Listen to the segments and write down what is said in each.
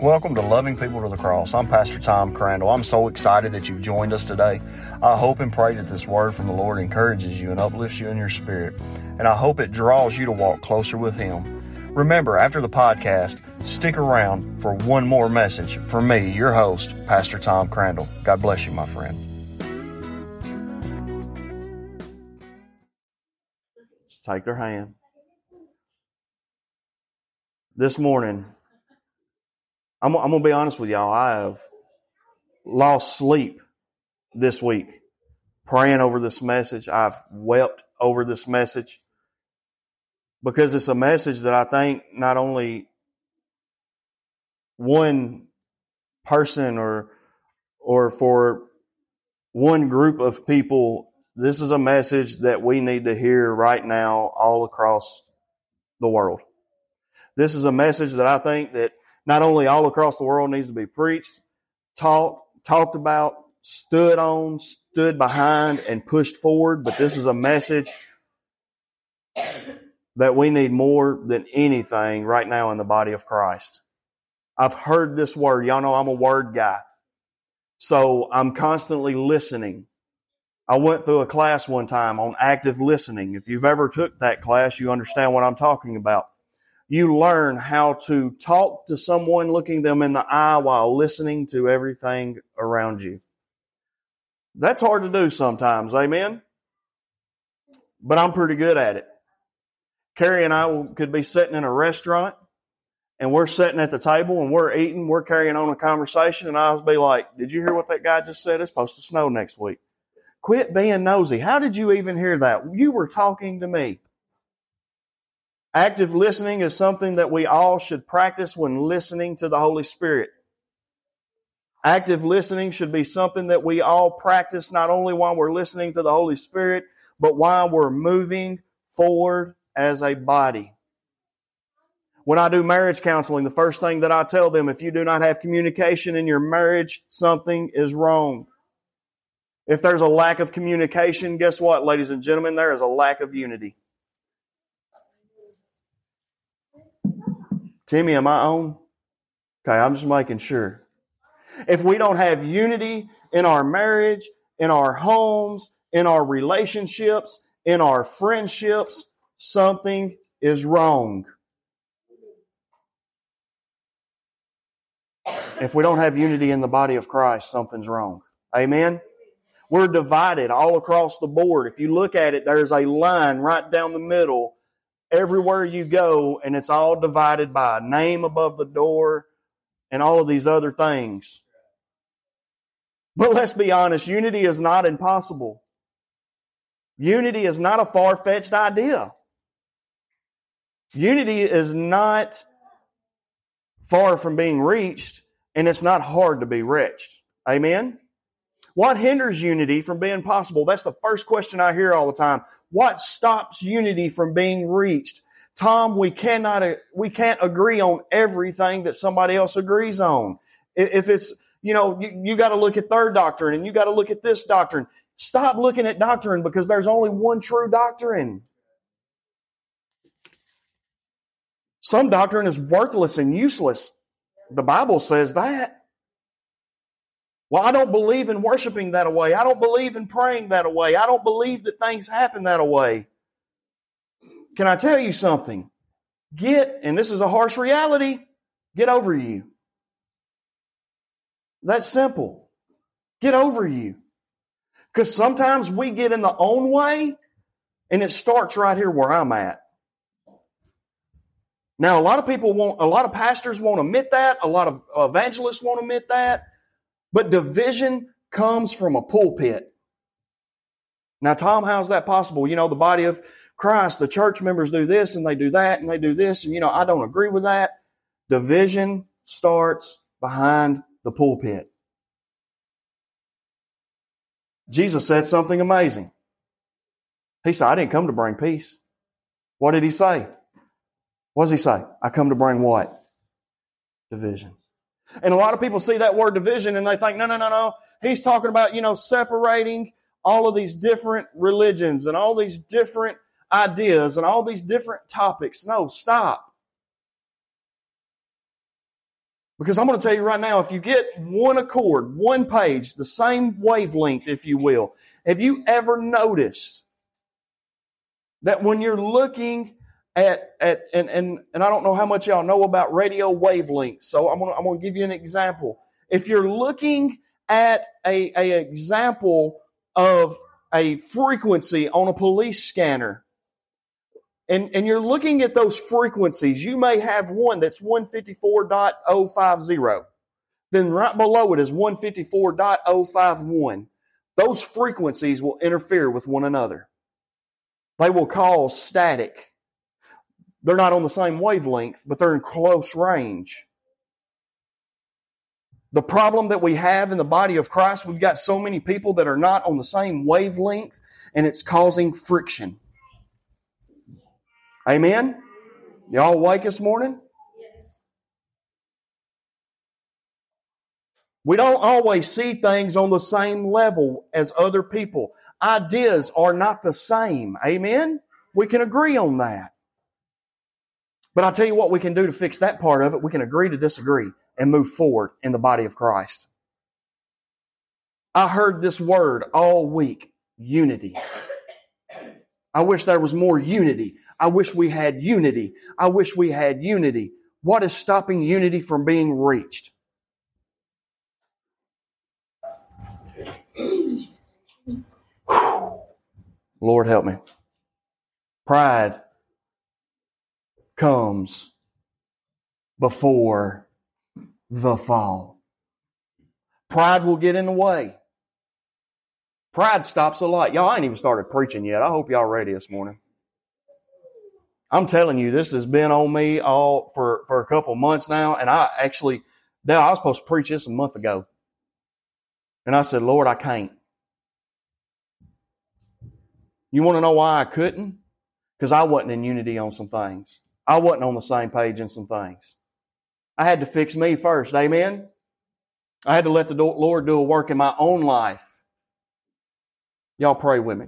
Welcome to Loving People to the Cross. I'm Pastor Tom Crandall. I'm so excited that you've joined us today. I hope and pray that this word from the Lord encourages you and uplifts you in your spirit, and I hope it draws you to walk closer with Him. Remember, after the podcast, stick around for one more message from me, your host, Pastor Tom Crandall. God bless you, my friend. Take their hand. This morning, I'm, I'm going to be honest with y'all. I have lost sleep this week praying over this message. I've wept over this message because it's a message that I think not only one person or or for one group of people this is a message that we need to hear right now all across the world. This is a message that I think that not only all across the world needs to be preached, taught, talked about, stood on, stood behind, and pushed forward, but this is a message that we need more than anything right now in the body of Christ. I've heard this word. Y'all know I'm a word guy. So I'm constantly listening. I went through a class one time on active listening. If you've ever took that class, you understand what I'm talking about you learn how to talk to someone looking them in the eye while listening to everything around you. That's hard to do sometimes, amen? But I'm pretty good at it. Carrie and I could be sitting in a restaurant and we're sitting at the table and we're eating, we're carrying on a conversation, and I'll be like, Did you hear what that guy just said? It's supposed to snow next week. Quit being nosy. How did you even hear that? You were talking to me. Active listening is something that we all should practice when listening to the Holy Spirit. Active listening should be something that we all practice not only while we're listening to the Holy Spirit, but while we're moving forward as a body. When I do marriage counseling, the first thing that I tell them, if you do not have communication in your marriage, something is wrong. If there's a lack of communication, guess what, ladies and gentlemen? There is a lack of unity. Timmy, am I on? Okay, I'm just making sure. If we don't have unity in our marriage, in our homes, in our relationships, in our friendships, something is wrong. If we don't have unity in the body of Christ, something's wrong. Amen? We're divided all across the board. If you look at it, there's a line right down the middle everywhere you go, and it's all divided by a name above the door and all of these other things. But let's be honest, unity is not impossible. Unity is not a far fetched idea. Unity is not far from being reached, and it's not hard to be reached. Amen? What hinders unity from being possible? That's the first question I hear all the time. What stops unity from being reached? Tom, we cannot, we can't agree on everything that somebody else agrees on. If it's, you know, you, you got to look at third doctrine and you got to look at this doctrine. Stop looking at doctrine because there's only one true doctrine. Some doctrine is worthless and useless. The Bible says that. Well, I don't believe in worshiping that way. I don't believe in praying that way. I don't believe that things happen that way. Can I tell you something? Get, and this is a harsh reality, get over you. That's simple. Get over you. Because sometimes we get in the own way, and it starts right here where I'm at. Now, a lot of people won't, a lot of pastors won't admit that. A lot of evangelists won't admit that. But division comes from a pulpit. Now, Tom, how's that possible? You know, the body of Christ, the church members do this and they do that and they do this, and you know, I don't agree with that. Division starts behind the pulpit. Jesus said something amazing. He said, I didn't come to bring peace. What did he say? What does he say? I come to bring what? Division. And a lot of people see that word division and they think, no, no, no, no. He's talking about, you know, separating all of these different religions and all these different ideas and all these different topics. No, stop. Because I'm going to tell you right now, if you get one accord, one page, the same wavelength, if you will, have you ever noticed that when you're looking at, at and, and, and I don't know how much y'all know about radio wavelengths, so I'm going to, I'm going to give you an example. If you're looking at a, a example of a frequency on a police scanner, and, and you're looking at those frequencies, you may have one that's 154.050. Then right below it is 154.051. Those frequencies will interfere with one another. They will cause static. They're not on the same wavelength, but they're in close range. The problem that we have in the body of Christ, we've got so many people that are not on the same wavelength, and it's causing friction. Amen? Y'all awake this morning? We don't always see things on the same level as other people. Ideas are not the same. Amen? We can agree on that. But I'll tell you what we can do to fix that part of it. We can agree to disagree and move forward in the body of Christ. I heard this word all week unity. I wish there was more unity. I wish we had unity. I wish we had unity. What is stopping unity from being reached? Lord help me. Pride comes before the fall. Pride will get in the way. Pride stops a lot. Y'all I ain't even started preaching yet. I hope y'all ready this morning. I'm telling you, this has been on me all for, for a couple months now. And I actually, now I was supposed to preach this a month ago. And I said, Lord, I can't. You want to know why I couldn't? Because I wasn't in unity on some things. I wasn't on the same page in some things. I had to fix me first. Amen? I had to let the Lord do a work in my own life. Y'all pray with me.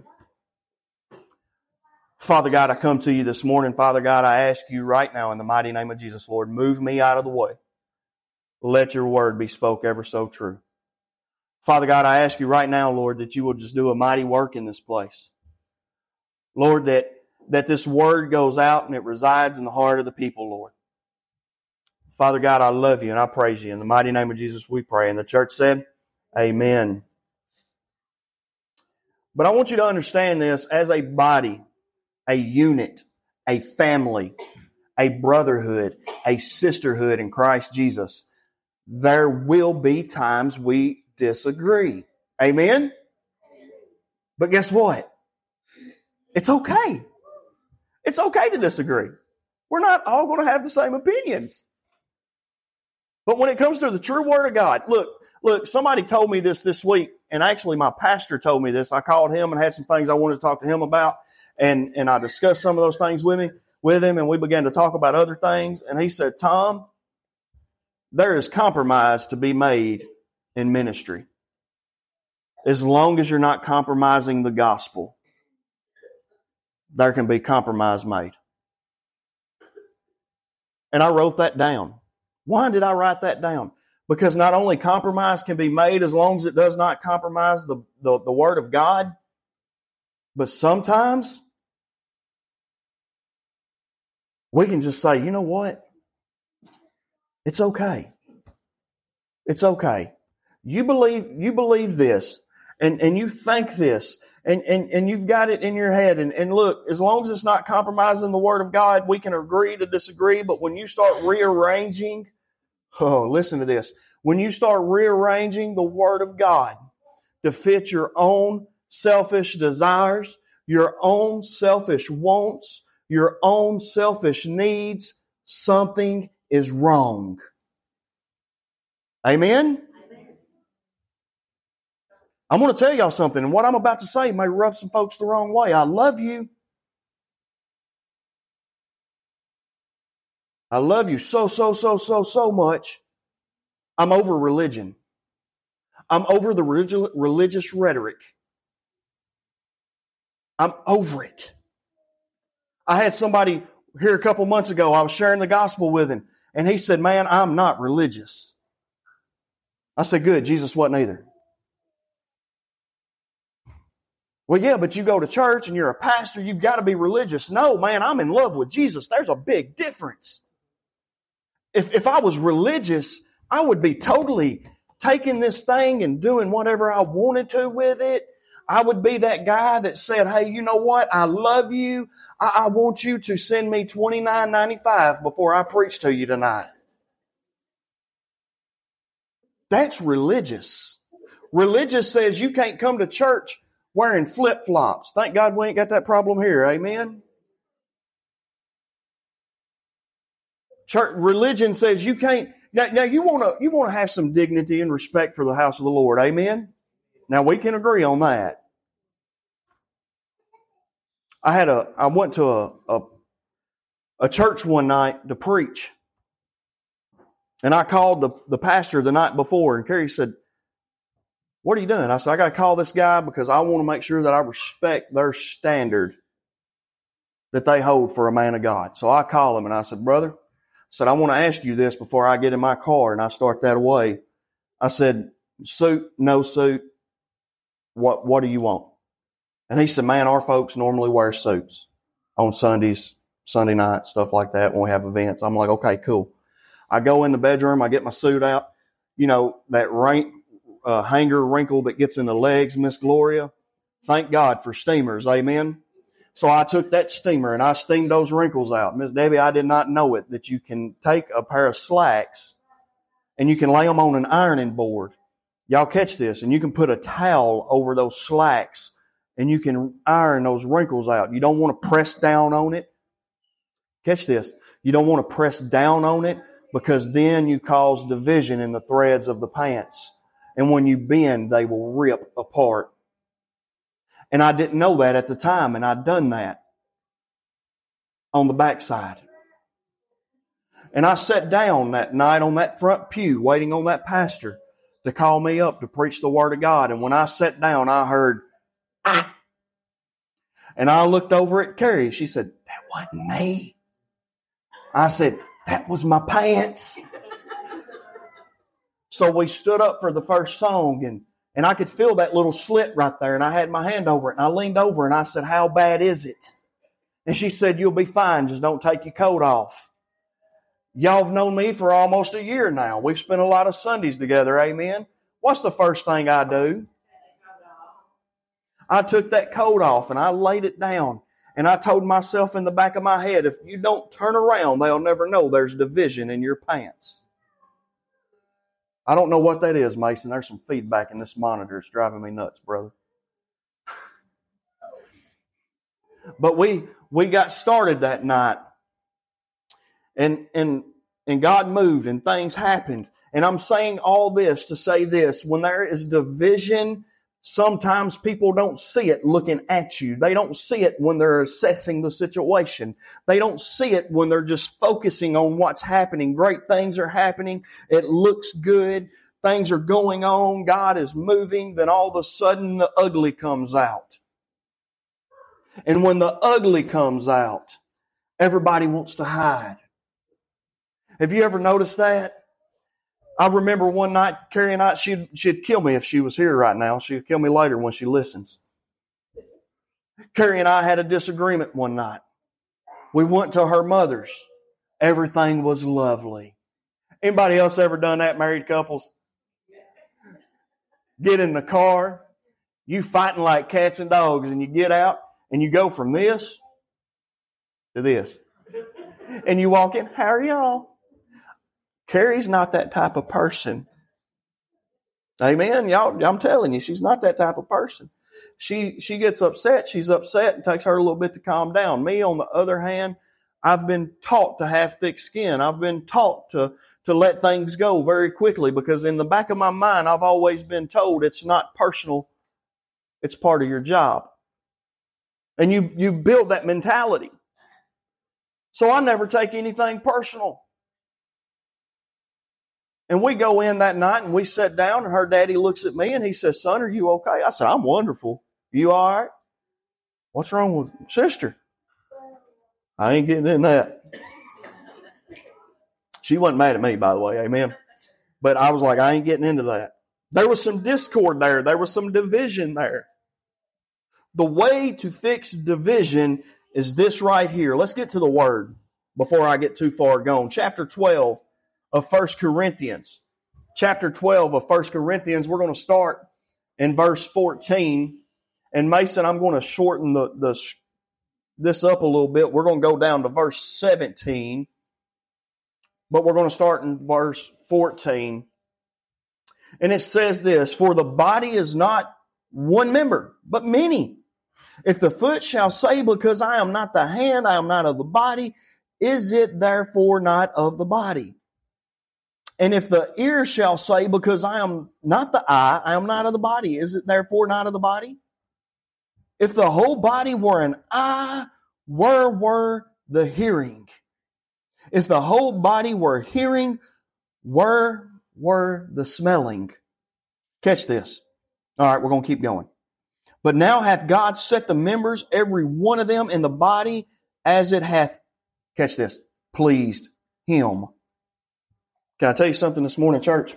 Father God, I come to you this morning. Father God, I ask you right now in the mighty name of Jesus, Lord, move me out of the way. Let your word be spoke ever so true. Father God, I ask you right now, Lord, that you will just do a mighty work in this place. Lord, that, that this word goes out and it resides in the heart of the people, Lord. Father God, I love you and I praise you. In the mighty name of Jesus, we pray. And the church said, Amen. But I want you to understand this as a body, a unit, a family, a brotherhood, a sisterhood in Christ Jesus. There will be times we disagree. Amen? But guess what? It's okay. It's okay to disagree. We're not all going to have the same opinions. But when it comes to the true Word of God, look, look, somebody told me this this week, and actually my pastor told me this. I called him and had some things I wanted to talk to him about, and, and I discussed some of those things with me, with him, and we began to talk about other things. And he said, Tom, there is compromise to be made in ministry. As long as you're not compromising the gospel, there can be compromise made. And I wrote that down. Why did I write that down? Because not only compromise can be made as long as it does not compromise the, the, the Word of God, but sometimes we can just say, you know what? It's okay. It's okay. You believe you believe this and, and you think this and, and, and you've got it in your head. And, and look, as long as it's not compromising the Word of God, we can agree to disagree. But when you start rearranging, oh, listen to this. When you start rearranging the Word of God to fit your own selfish desires, your own selfish wants, your own selfish needs, something is wrong. Amen? I'm to tell y'all something, and what I'm about to say may rub some folks the wrong way. I love you. I love you so, so, so, so, so much. I'm over religion. I'm over the religious rhetoric. I'm over it. I had somebody here a couple months ago, I was sharing the gospel with him, and he said, Man, I'm not religious. I said, Good, Jesus wasn't either. Well, yeah, but you go to church and you're a pastor, you've got to be religious. No, man, I'm in love with Jesus. There's a big difference. If, if I was religious, I would be totally taking this thing and doing whatever I wanted to with it. I would be that guy that said, Hey, you know what? I love you. I, I want you to send me twenty nine ninety five before I preach to you tonight. That's religious. Religious says you can't come to church wearing flip flops. Thank God we ain't got that problem here. Amen. Church religion says you can't. Now, now you want to you want to have some dignity and respect for the house of the Lord. Amen. Now we can agree on that. I had a I went to a, a, a church one night to preach. And I called the, the pastor the night before and Carrie said, what are you doing? I said, I got to call this guy because I want to make sure that I respect their standard that they hold for a man of God. So I call him and I said, brother, I said, I want to ask you this before I get in my car and I start that away. I said, suit, no suit. What, what do you want? And he said, man, our folks normally wear suits on Sundays, Sunday night, stuff like that when we have events. I'm like, okay, cool. I go in the bedroom, I get my suit out. You know, that rank, uh, hanger wrinkle that gets in the legs, Miss Gloria. Thank God for steamers. Amen. So I took that steamer and I steamed those wrinkles out. Miss Debbie, I did not know it that you can take a pair of slacks and you can lay them on an ironing board. Y'all catch this and you can put a towel over those slacks and you can iron those wrinkles out. You don't want to press down on it. Catch this. You don't want to press down on it because then you cause division in the threads of the pants. And when you bend, they will rip apart. And I didn't know that at the time, and I'd done that on the backside. And I sat down that night on that front pew, waiting on that pastor to call me up to preach the Word of God. And when I sat down, I heard, ah. And I looked over at Carrie. She said, That wasn't me. I said, That was my pants. So we stood up for the first song and, and I could feel that little slit right there and I had my hand over it and I leaned over and I said, how bad is it? And she said, you'll be fine. Just don't take your coat off. Y'all have known me for almost a year now. We've spent a lot of Sundays together. Amen. What's the first thing I do? I took that coat off and I laid it down and I told myself in the back of my head, if you don't turn around, they'll never know there's division in your pants. I don't know what that is, Mason. There's some feedback in this monitor. It's driving me nuts, brother. but we we got started that night. And and and God moved and things happened. And I'm saying all this to say this. When there is division Sometimes people don't see it looking at you. They don't see it when they're assessing the situation. They don't see it when they're just focusing on what's happening. Great things are happening. It looks good. Things are going on. God is moving. Then all of a sudden the ugly comes out. And when the ugly comes out, everybody wants to hide. Have you ever noticed that? I remember one night, Carrie and I, she'd, she'd kill me if she was here right now. She'd kill me later when she listens. Carrie and I had a disagreement one night. We went to her mother's. Everything was lovely. Anybody else ever done that, married couples? Get in the car, you fighting like cats and dogs, and you get out and you go from this to this. And you walk in, how are y'all? Carrie's not that type of person. Amen. Y'all, I'm telling you, she's not that type of person. She she gets upset. She's upset and takes her a little bit to calm down. Me, on the other hand, I've been taught to have thick skin. I've been taught to to let things go very quickly because in the back of my mind, I've always been told it's not personal. It's part of your job. And you you build that mentality. So I never take anything personal. And we go in that night and we sit down and her daddy looks at me and he says, son, are you okay? I said, I'm wonderful. You all right? What's wrong with sister? I ain't getting in that. She wasn't mad at me, by the way. Amen. But I was like, I ain't getting into that. There was some discord there. There was some division there. The way to fix division is this right here. Let's get to the word before I get too far gone. Chapter 12 of First Corinthians. Chapter 12 of First Corinthians. We're going to start in verse 14. And Mason, I'm going to shorten the, the this up a little bit. We're going to go down to verse 17, but we're going to start in verse 14. And it says this For the body is not one member, but many. If the foot shall say, Because I am not the hand, I am not of the body, is it therefore not of the body? And if the ear shall say, Because I am not the eye, I am not of the body, is it therefore not of the body? If the whole body were an eye, where were the hearing? If the whole body were hearing, where were the smelling? Catch this. All right, we're going to keep going. But now hath God set the members, every one of them in the body, as it hath, catch this, pleased him. Can I tell you something this morning, church?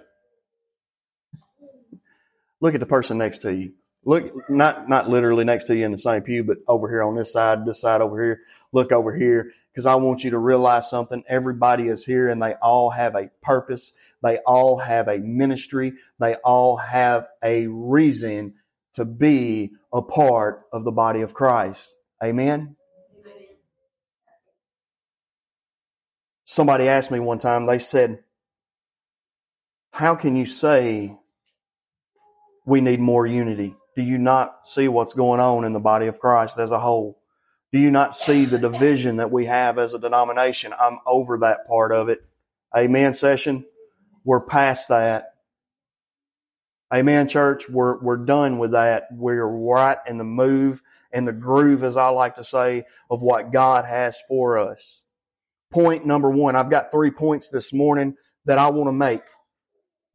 Look at the person next to you. Look, not, not literally next to you in the same pew, but over here on this side, this side over here. Look over here because I want you to realize something. Everybody is here and they all have a purpose. They all have a ministry. They all have a reason to be a part of the body of Christ. Amen. Somebody asked me one time, they said, How can you say we need more unity? Do you not see what's going on in the body of Christ as a whole? Do you not see the division that we have as a denomination? I'm over that part of it. Amen, session. We're past that. Amen, church. We're, we're done with that. We're right in the move and the groove, as I like to say, of what God has for us. Point number one. I've got three points this morning that I want to make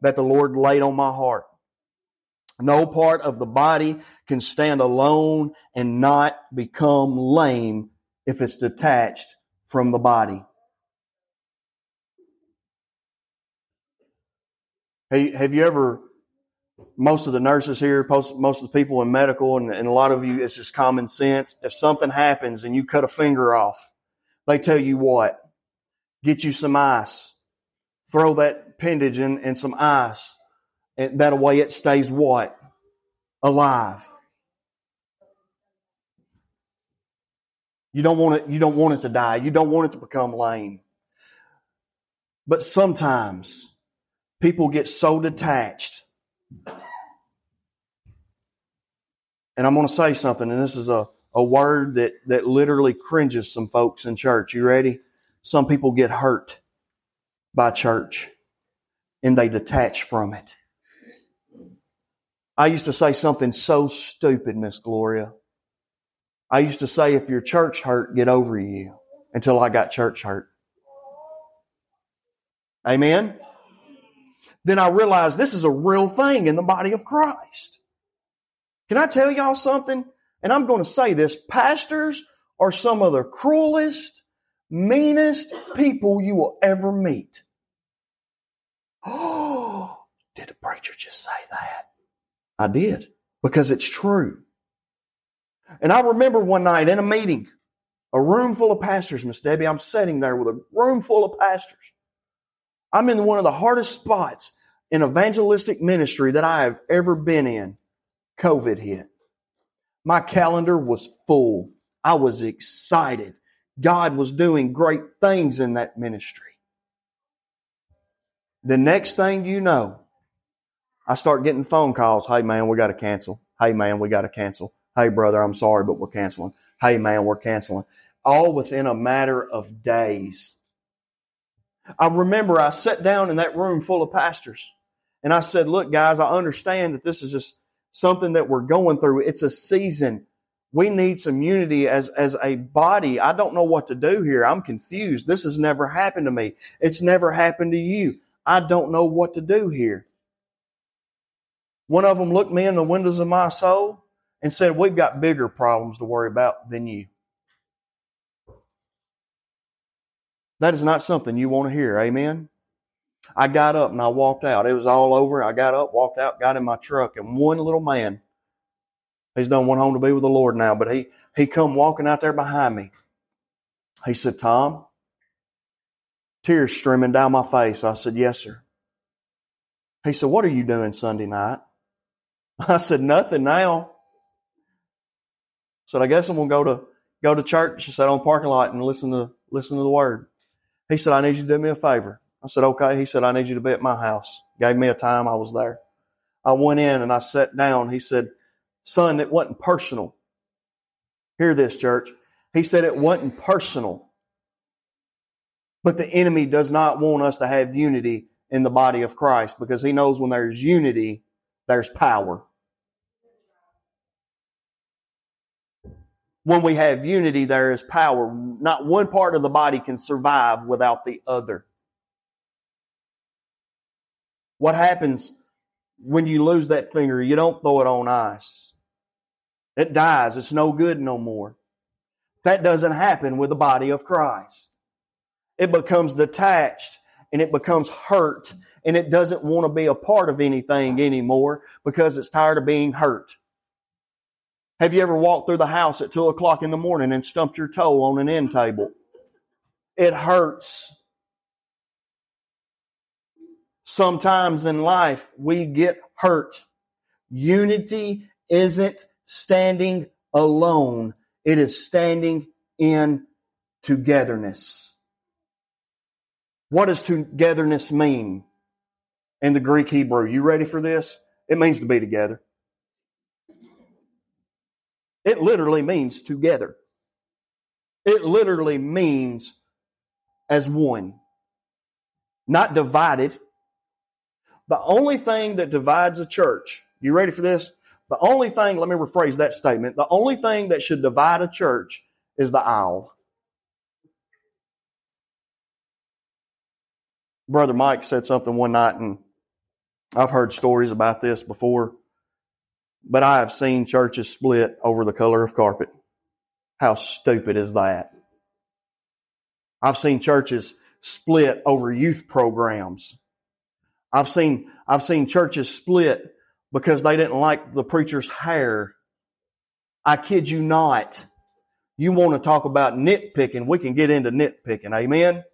that the Lord laid on my heart. No part of the body can stand alone and not become lame if it's detached from the body. Hey, have you ever, most of the nurses here, most, most of the people in medical, and, and a lot of you, it's just common sense. If something happens and you cut a finger off, they tell you what? Get you some ice. Throw that appendage in, in some ice and that way it stays what? Alive. You don't want it, you don't want it to die. You don't want it to become lame. But sometimes people get so detached. And I'm going to say something, and this is a, a word that, that literally cringes some folks in church. You ready? Some people get hurt by church and they detach from it. I used to say something so stupid, Miss Gloria. I used to say, if your church hurt, get over you until I got church hurt. Amen? Then I realized this is a real thing in the body of Christ. Can I tell y'all something? And I'm going to say this. Pastors are some of the cruelest, meanest people you will ever meet. Oh, did the preacher just say that? I did because it's true. And I remember one night in a meeting, a room full of pastors, Miss Debbie. I'm sitting there with a room full of pastors. I'm in one of the hardest spots in evangelistic ministry that I have ever been in. COVID hit. My calendar was full. I was excited. God was doing great things in that ministry. The next thing you know, I start getting phone calls. Hey man, we got to cancel. Hey man, we got to cancel. Hey brother, I'm sorry, but we're canceling. Hey man, we're canceling. All within a matter of days. I remember I sat down in that room full of pastors and I said, look guys, I understand that this is just something that we're going through. It's a season. We need some unity as, as a body. I don't know what to do here. I'm confused. This has never happened to me. It's never happened to you. I don't know what to do here. One of them looked me in the windows of my soul and said, We've got bigger problems to worry about than you. That is not something you want to hear. Amen. I got up and I walked out. It was all over. I got up, walked out, got in my truck, and one little man, he's done one home to be with the Lord now, but he he come walking out there behind me. He said, Tom, tears streaming down my face. I said, Yes, sir. He said, What are you doing Sunday night? I said, Nothing now. I said, I guess I'm gonna go to go to church. He said, on parking lot and listen to listen to the word. He said, I need you to do me a favor. I said, okay. He said, I need you to be at my house. Gave me a time. I was there. I went in and I sat down. He said, son, it wasn't personal. Hear this, church. He said it wasn't personal. But the enemy does not want us to have unity in the body of Christ because he knows when there's unity, there's power. When we have unity, there is power. Not one part of the body can survive without the other. What happens when you lose that finger? You don't throw it on ice. It dies. It's no good no more. That doesn't happen with the body of Christ. It becomes detached and it becomes hurt and it doesn't want to be a part of anything anymore because it's tired of being hurt. Have you ever walked through the house at two o'clock in the morning and stumped your toe on an end table? It hurts. Sometimes in life we get hurt. Unity isn't standing alone. It is standing in togetherness. What does togetherness mean in the Greek Hebrew? You ready for this? It means to be together. It literally means together. It literally means as one, not divided. The only thing that divides a church, you ready for this? The only thing, let me rephrase that statement. The only thing that should divide a church is the aisle. Brother Mike said something one night, and I've heard stories about this before, but I have seen churches split over the color of carpet. How stupid is that? I've seen churches split over youth programs. I've seen, I've seen churches split because they didn't like the preacher's hair. I kid you not. You want to talk about nitpicking, we can get into nitpicking. Amen?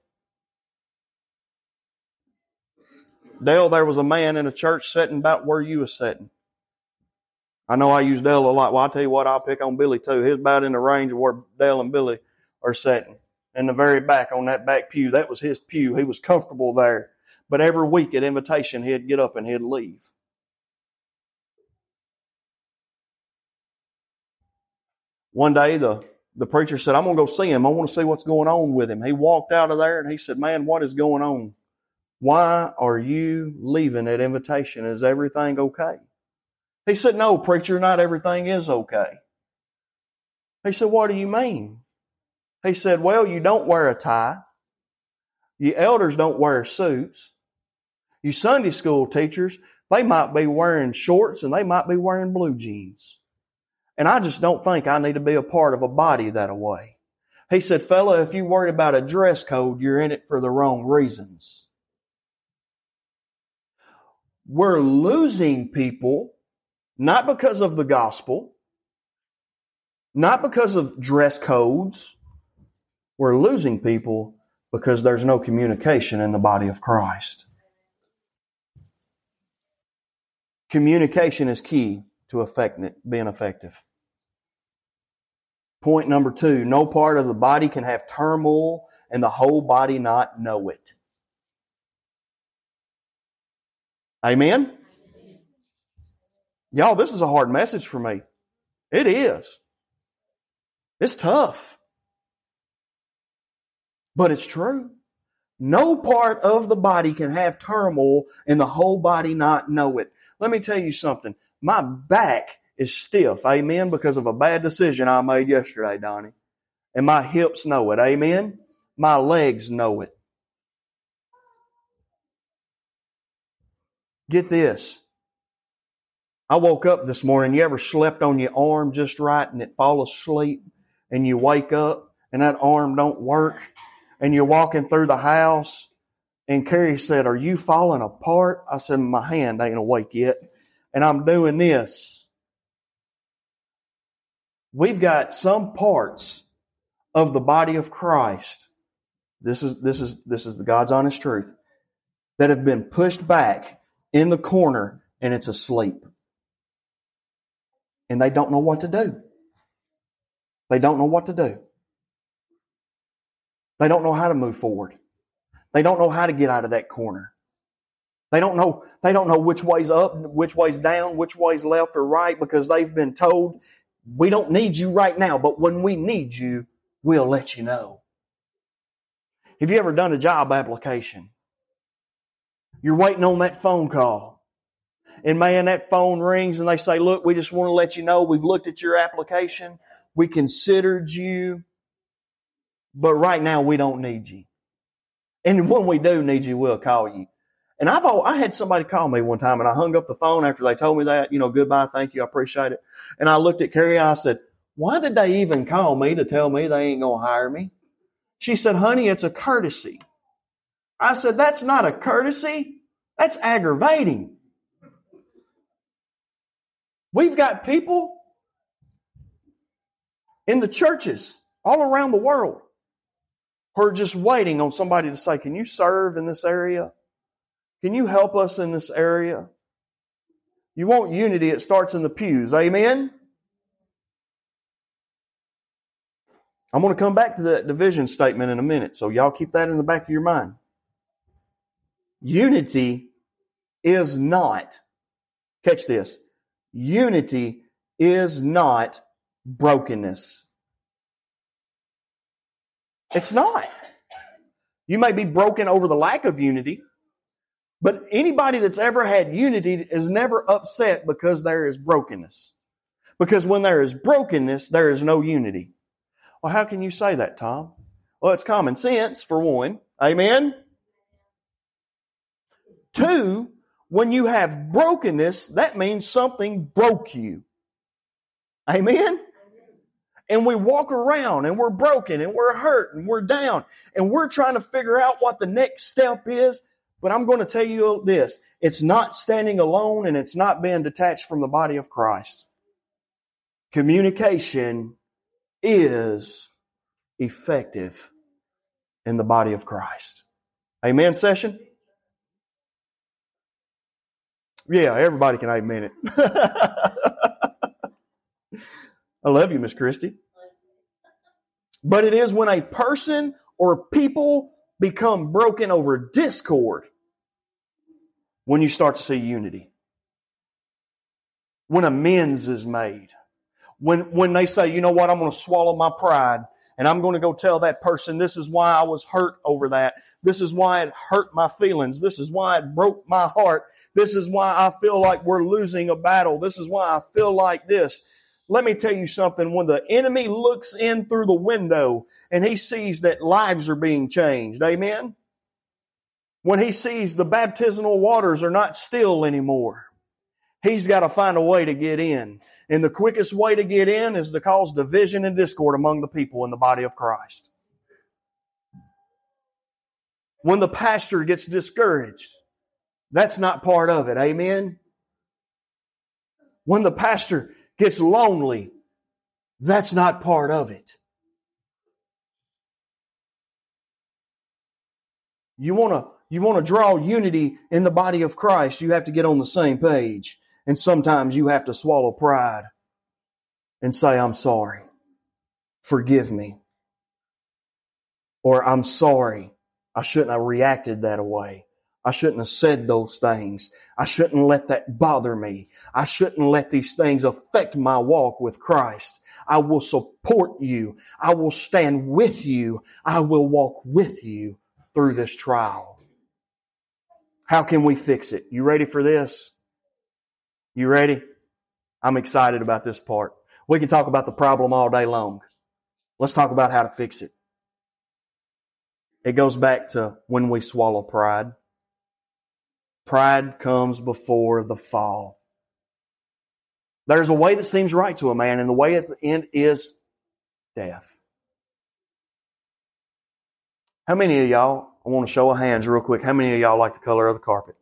Dale, there was a man in a church sitting about where you was sitting. I know I use Dale a lot. Well, I'll tell you what, I'll pick on Billy too. He's about in the range of where Dale and Billy are sitting. In the very back on that back pew. That was his pew. He was comfortable there. But every week at invitation, he'd get up and he'd leave. One day, the, the preacher said, I'm going to go see him. I want to see what's going on with him. He walked out of there and he said, Man, what is going on? Why are you leaving at invitation? Is everything okay? He said, No, preacher, not everything is okay. He said, What do you mean? He said, Well, you don't wear a tie. You elders don't wear suits. You Sunday school teachers, they might be wearing shorts and they might be wearing blue jeans. And I just don't think I need to be a part of a body that way. He said, Fella, if you worried about a dress code, you're in it for the wrong reasons. We're losing people not because of the gospel, not because of dress codes. We're losing people because there's no communication in the body of Christ. Communication is key to effect, being effective. Point number two no part of the body can have turmoil and the whole body not know it. Amen? Y'all, this is a hard message for me. It is. It's tough. But it's true. No part of the body can have turmoil and the whole body not know it. Let me tell you something. My back is stiff, amen, because of a bad decision I made yesterday, Donnie. And my hips know it, amen. My legs know it. Get this. I woke up this morning. You ever slept on your arm just right and it fall asleep and you wake up and that arm don't work and you're walking through the house, and Carrie said, Are you falling apart? I said, My hand ain't awake yet, and I'm doing this. We've got some parts of the body of Christ. This is, this is, this is the God's honest truth that have been pushed back in the corner and it's asleep. And they don't know what to do. They don't know what to do. They don't know how to move forward. They don't know how to get out of that corner. They don't know, they don't know which way's up, which way's down, which way's left or right because they've been told, we don't need you right now, but when we need you, we'll let you know. Have you ever done a job application? You're waiting on that phone call. And man, that phone rings and they say, look, we just want to let you know we've looked at your application. We considered you, but right now we don't need you. And when we do need you, we'll call you. And I've I had somebody call me one time and I hung up the phone after they told me that, you know, goodbye, thank you, I appreciate it. And I looked at Carrie, I said, why did they even call me to tell me they ain't going to hire me? She said, honey, it's a courtesy. I said, that's not a courtesy. That's aggravating. We've got people in the churches all around the world who are just waiting on somebody to say, Can you serve in this area? Can you help us in this area? You want unity, it starts in the pews. Amen? I'm going to come back to that division statement in a minute, so y'all keep that in the back of your mind. Unity is not, catch this, unity is not brokenness. It's not. You may be broken over the lack of unity, but anybody that's ever had unity is never upset because there is brokenness. Because when there is brokenness, there is no unity. Well, how can you say that, Tom? Well, it's common sense, for one. Amen? Two, when you have brokenness, that means something broke you. Amen? And we walk around and we're broken and we're hurt and we're down and we're trying to figure out what the next step is. But I'm going to tell you this it's not standing alone and it's not being detached from the body of Christ. Communication is effective in the body of Christ. Amen, session? Yeah, everybody can amen it. I love you, Miss Christie. But it is when a person or people become broken over discord when you start to see unity. When amends is made when, when they say, you know what, I'm going to swallow my pride and I'm going to go tell that person this is why I was hurt over that. This is why it hurt my feelings. This is why it broke my heart. This is why I feel like we're losing a battle. This is why I feel like this. Let me tell you something. When the enemy looks in through the window and he sees that lives are being changed, amen? When he sees the baptismal waters are not still anymore, he's got to find a way to get in. And the quickest way to get in is to cause division and discord among the people in the body of Christ. When the pastor gets discouraged, that's not part of it. Amen? When the pastor gets lonely, that's not part of it. You want to you want to draw unity in the body of Christ, you have to get on the same page. And sometimes you have to swallow pride and say, I'm sorry. Forgive me. Or I'm sorry. I shouldn't have reacted that way. I shouldn't have said those things. I shouldn't let that bother me. I shouldn't let these things affect my walk with Christ. I will support you. I will stand with you. I will walk with you through this trial. How can we fix it? You ready for this? You ready? I'm excited about this part. We can talk about the problem all day long. Let's talk about how to fix it. It goes back to when we swallow pride. Pride comes before the fall. There's a way that seems right to a man, and the way at the end is death. How many of y'all, I want to show of hands real quick, how many of y'all like the color of the carpet?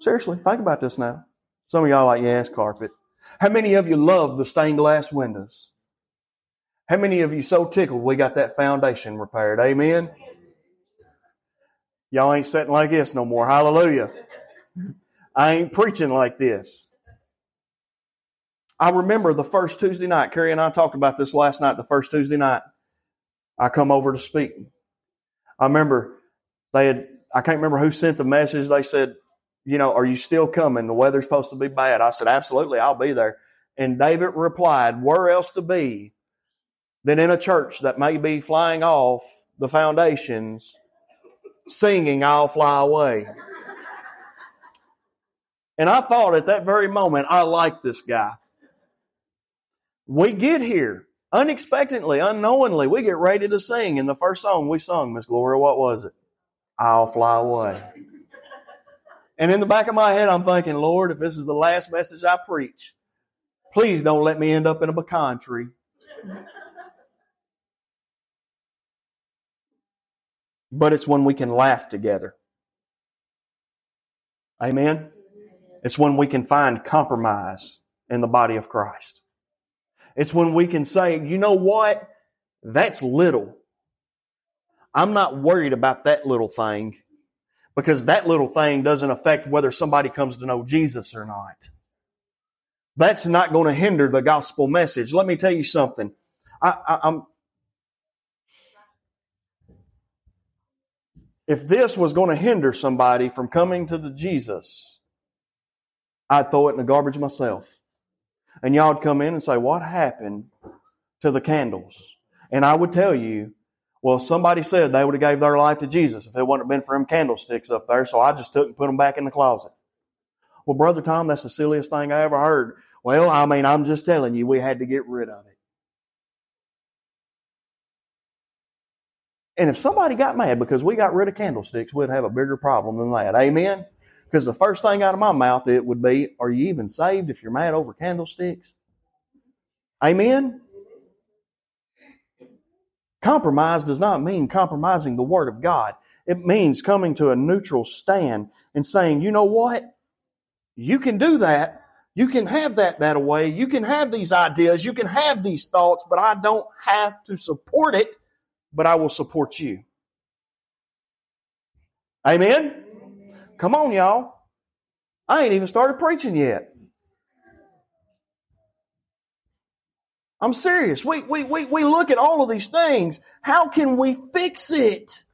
Seriously, think about this now. Some of y'all like, yes, carpet. How many of you love the stained glass windows? How many of you so tickled we got that foundation repaired? Amen? Y'all ain't sitting like this no more. Hallelujah. I ain't preaching like this. I remember the first Tuesday night, Carrie and I talked about this last night, the first Tuesday night. I come over to speak. I remember they had, I can't remember who sent the message. They said, you know, are you still coming? The weather's supposed to be bad. I said, absolutely, I'll be there. And David replied, where else to be than in a church that may be flying off the foundations, singing, I'll fly away. And I thought at that very moment, I like this guy. We get here unexpectedly, unknowingly. We get ready to sing. And the first song we sung, Miss Gloria, what was it? I'll fly away. And in the back of my head, I'm thinking, Lord, if this is the last message I preach, please don't let me end up in a pecan tree. But it's when we can laugh together. Amen? It's when we can find compromise in the body of Christ. It's when we can say, you know what? That's little. I'm not worried about that little thing because that little thing doesn't affect whether somebody comes to know Jesus or not. That's not going to hinder the gospel message. Let me tell you something. I, am if this was going to hinder somebody from coming to the Jesus, I'd throw it in the garbage myself. And y'all would come in and say, What happened to the candles? And I would tell you, well, somebody said they would have gave their life to Jesus if it wouldn't have been for them candlesticks up there, so I just took and put them back in the closet. Well, Brother Tom, that's the silliest thing I ever heard. Well, I mean, I'm just telling you, we had to get rid of it. And if somebody got mad because we got rid of candlesticks, we'd have a bigger problem than that. Amen? Because the first thing out of my mouth it would be, are you even saved if you're mad over candlesticks? Amen? Compromise does not mean compromising the Word of God. It means coming to a neutral stand and saying, you know what? You can do that. You can have that that way. You can have these ideas. You can have these thoughts, but I don't have to support it, but I will support you. Amen? Come on, y'all. I ain't even started preaching yet. I'm serious. We, we, we, we look at all of these things. How can we fix it?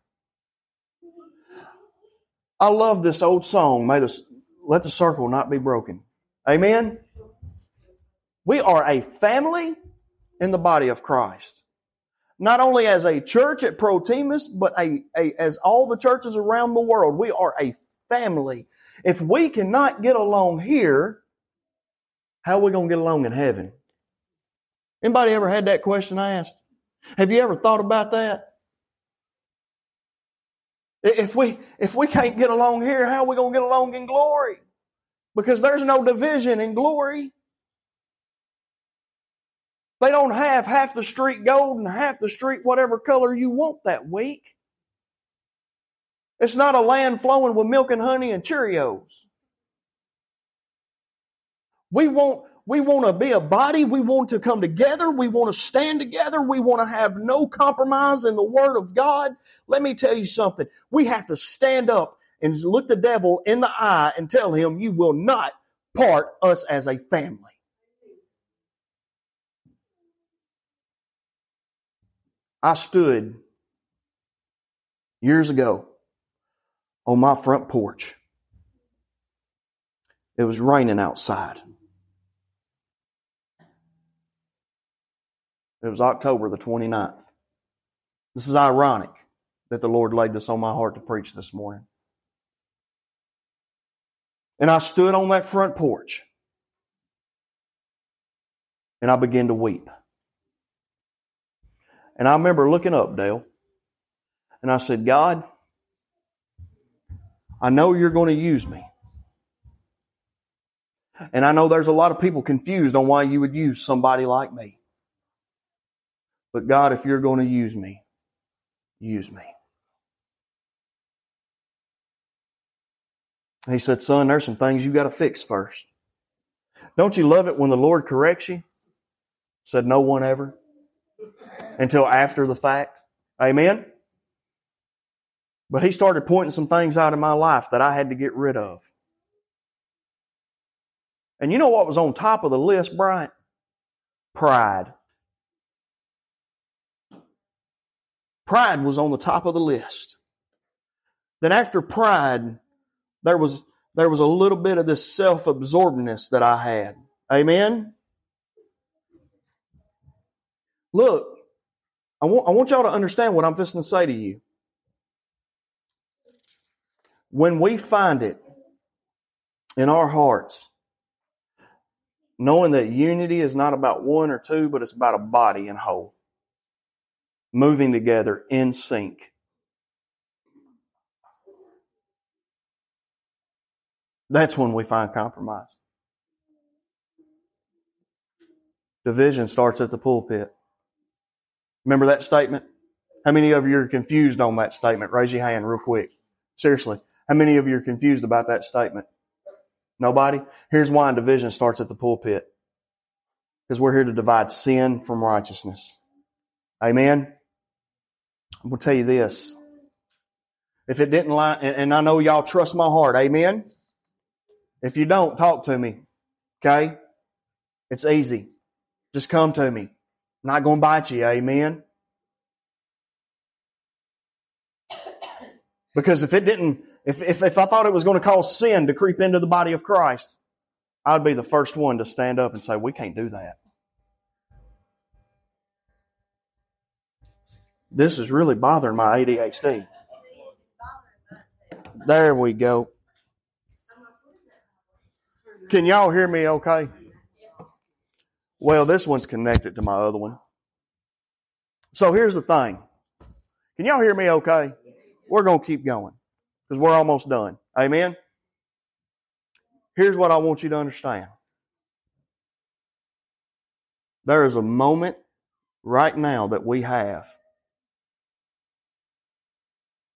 I love this old song, May the, Let the Circle Not Be Broken. Amen? We are a family in the body of Christ. Not only as a church at Protemus, but a, a, as all the churches around the world. We are a family. If we cannot get along here, how are we going to get along in heaven? Anybody ever had that question asked? Have you ever thought about that? If we, if we can't get along here, how are we going to get along in glory? Because there's no division in glory. They don't have half the street gold and half the street whatever color you want that week. It's not a land flowing with milk and honey and Cheerios. We want, we want to be a body. We want to come together. We want to stand together. We want to have no compromise in the Word of God. Let me tell you something. We have to stand up and look the devil in the eye and tell him, You will not part us as a family. I stood years ago on my front porch. It was raining outside. It was October the 29th. This is ironic that the Lord laid this on my heart to preach this morning. And I stood on that front porch and I began to weep. And I remember looking up, Dale, and I said, God, I know you're going to use me. And I know there's a lot of people confused on why you would use somebody like me. But God, if you're going to use me, use me. He said, Son, there's some things you got to fix first. Don't you love it when the Lord corrects you? Said no one ever until after the fact. Amen? But he started pointing some things out in my life that I had to get rid of. And you know what was on top of the list, Bryant? Pride. Pride was on the top of the list. Then after pride, there was, there was a little bit of this self-absorbedness that I had. Amen? Look, I want, I want y'all to understand what I'm fixing to say to you. When we find it in our hearts, knowing that unity is not about one or two, but it's about a body and whole, moving together in sync. That's when we find compromise. Division starts at the pulpit. Remember that statement? How many of you are confused on that statement? Raise your hand real quick. Seriously. How many of you are confused about that statement? Nobody? Here's why division starts at the pulpit. Because we're here to divide sin from righteousness. Amen? I'm going to tell you this. If it didn't lie, and I know y'all trust my heart, amen? If you don't, talk to me. Okay? It's easy. Just come to me. I'm not going to bite you, amen? Because if it didn't, if, if, if I thought it was going to cause sin to creep into the body of Christ, I'd be the first one to stand up and say, we can't do that. This is really bothering my ADHD. There we go. Can y'all hear me okay? Well, this one's connected to my other one. So here's the thing. Can y'all hear me okay? We're going to keep going because we're almost done. Amen? Here's what I want you to understand. There is a moment right now that we have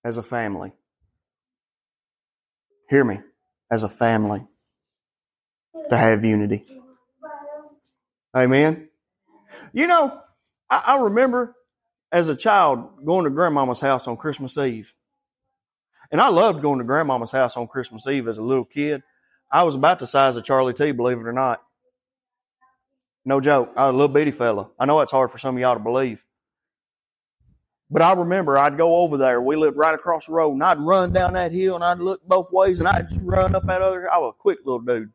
as a family. Hear me. As a family. To have unity. Amen. You know, I, I remember as a child going to grandmama's house on Christmas Eve. And I loved going to grandmama's house on Christmas Eve as a little kid. I was about the size of Charlie T, believe it or not. No joke. I was a little bitty fella. I know it's hard for some of y'all to believe. But I remember I'd go over there. We lived right across the road, and I'd run down that hill, and I'd look both ways, and I'd just run up that other. I was a quick little dude,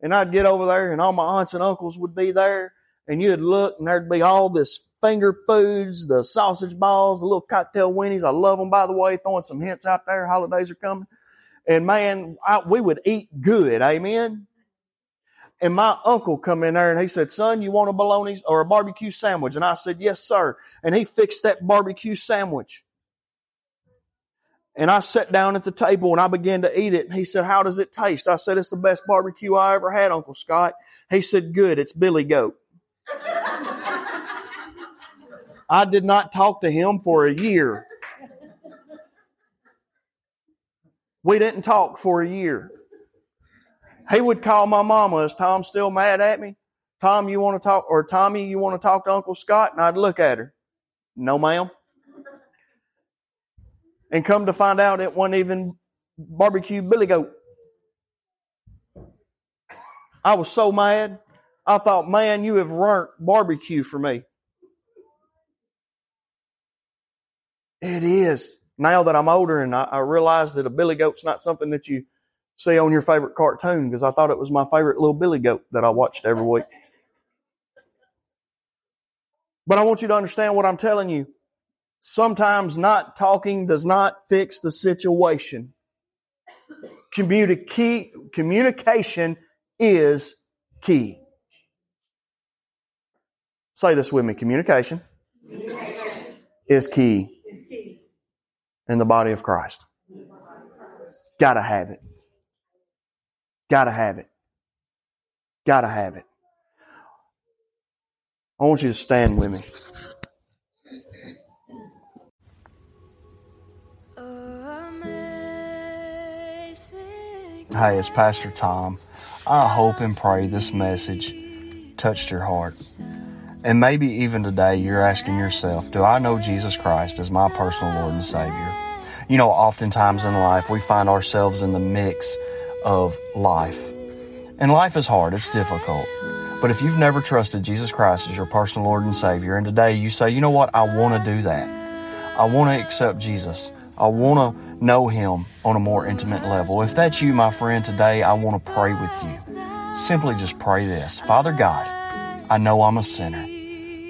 and I'd get over there, and all my aunts and uncles would be there, and you'd look, and there'd be all this finger foods, the sausage balls, the little cocktail weenies. I love them, by the way. Throwing some hints out there. Holidays are coming, and man, I, we would eat good. Amen. And my uncle come in there and he said, son, you want a bologna or a barbecue sandwich? And I said, yes, sir. And he fixed that barbecue sandwich. And I sat down at the table and I began to eat it. And he said, how does it taste? I said, it's the best barbecue I ever had, Uncle Scott. He said, good. It's Billy Goat. I did not talk to him for a year. We didn't talk for a year. He would call my mama, is Tom still mad at me? Tom, you want to talk, or Tommy, you want to talk to Uncle Scott? And I'd look at her. No, ma'am. And come to find out it wasn't even barbecue billy goat. I was so mad. I thought, man, you have ruined barbecue for me. It is. Now that I'm older and I, I realize that a billy goat's not something that you see on your favorite cartoon because I thought it was my favorite little billy goat that I watched every week. But I want you to understand what I'm telling you. Sometimes not talking does not fix the situation. Communica- communication is key. Say this with me. Communication, communication. Is, key is key in the body of Christ. Gotta have it. Gotta have it. Gotta have it. I want you to stand with me. Hey, it's Pastor Tom. I hope and pray this message touched your heart. And maybe even today you're asking yourself, do I know Jesus Christ as my personal Lord and Savior? You know, oftentimes in life we find ourselves in the mix of life. And life is hard, it's difficult. But if you've never trusted Jesus Christ as your personal Lord and Savior, and today you say, you know what, I want to do that. I want to accept Jesus. I want to know Him on a more intimate level. If that's you, my friend, today I want to pray with you. Simply just pray this Father God, I know I'm a sinner.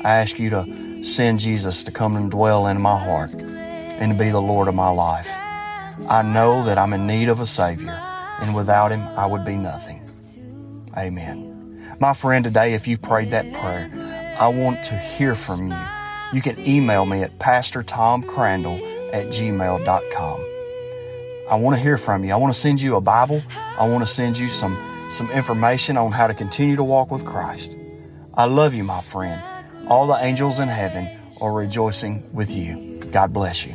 I ask you to send Jesus to come and dwell in my heart and to be the Lord of my life. I know that I'm in need of a Savior, and without Him, I would be nothing. Amen. My friend, today, if you prayed that prayer, I want to hear from you. You can email me at pastortomcrandall at gmail.com. I want to hear from you. I want to send you a Bible. I want to send you some, some information on how to continue to walk with Christ. I love you, my friend. All the angels in heaven are rejoicing with you. God bless you.